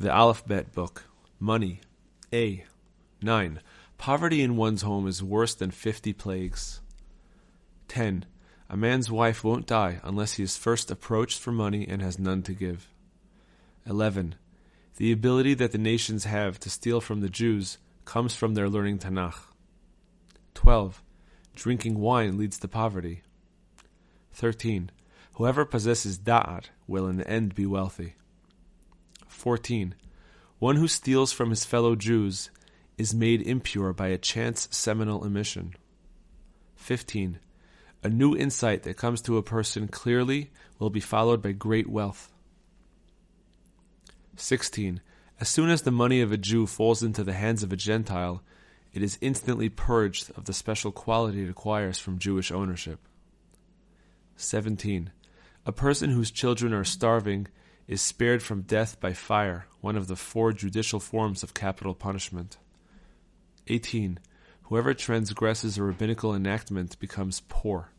The Aleph-Bet Book. Money. A. 9. Poverty in one's home is worse than 50 plagues. 10. A man's wife won't die unless he is first approached for money and has none to give. 11. The ability that the nations have to steal from the Jews comes from their learning Tanakh. 12. Drinking wine leads to poverty. 13. Whoever possesses da'at will in the end be wealthy. 14. One who steals from his fellow Jews is made impure by a chance seminal emission. 15. A new insight that comes to a person clearly will be followed by great wealth. 16. As soon as the money of a Jew falls into the hands of a Gentile, it is instantly purged of the special quality it acquires from Jewish ownership. 17. A person whose children are starving is spared from death by fire, one of the four judicial forms of capital punishment. 18. Whoever transgresses a rabbinical enactment becomes poor.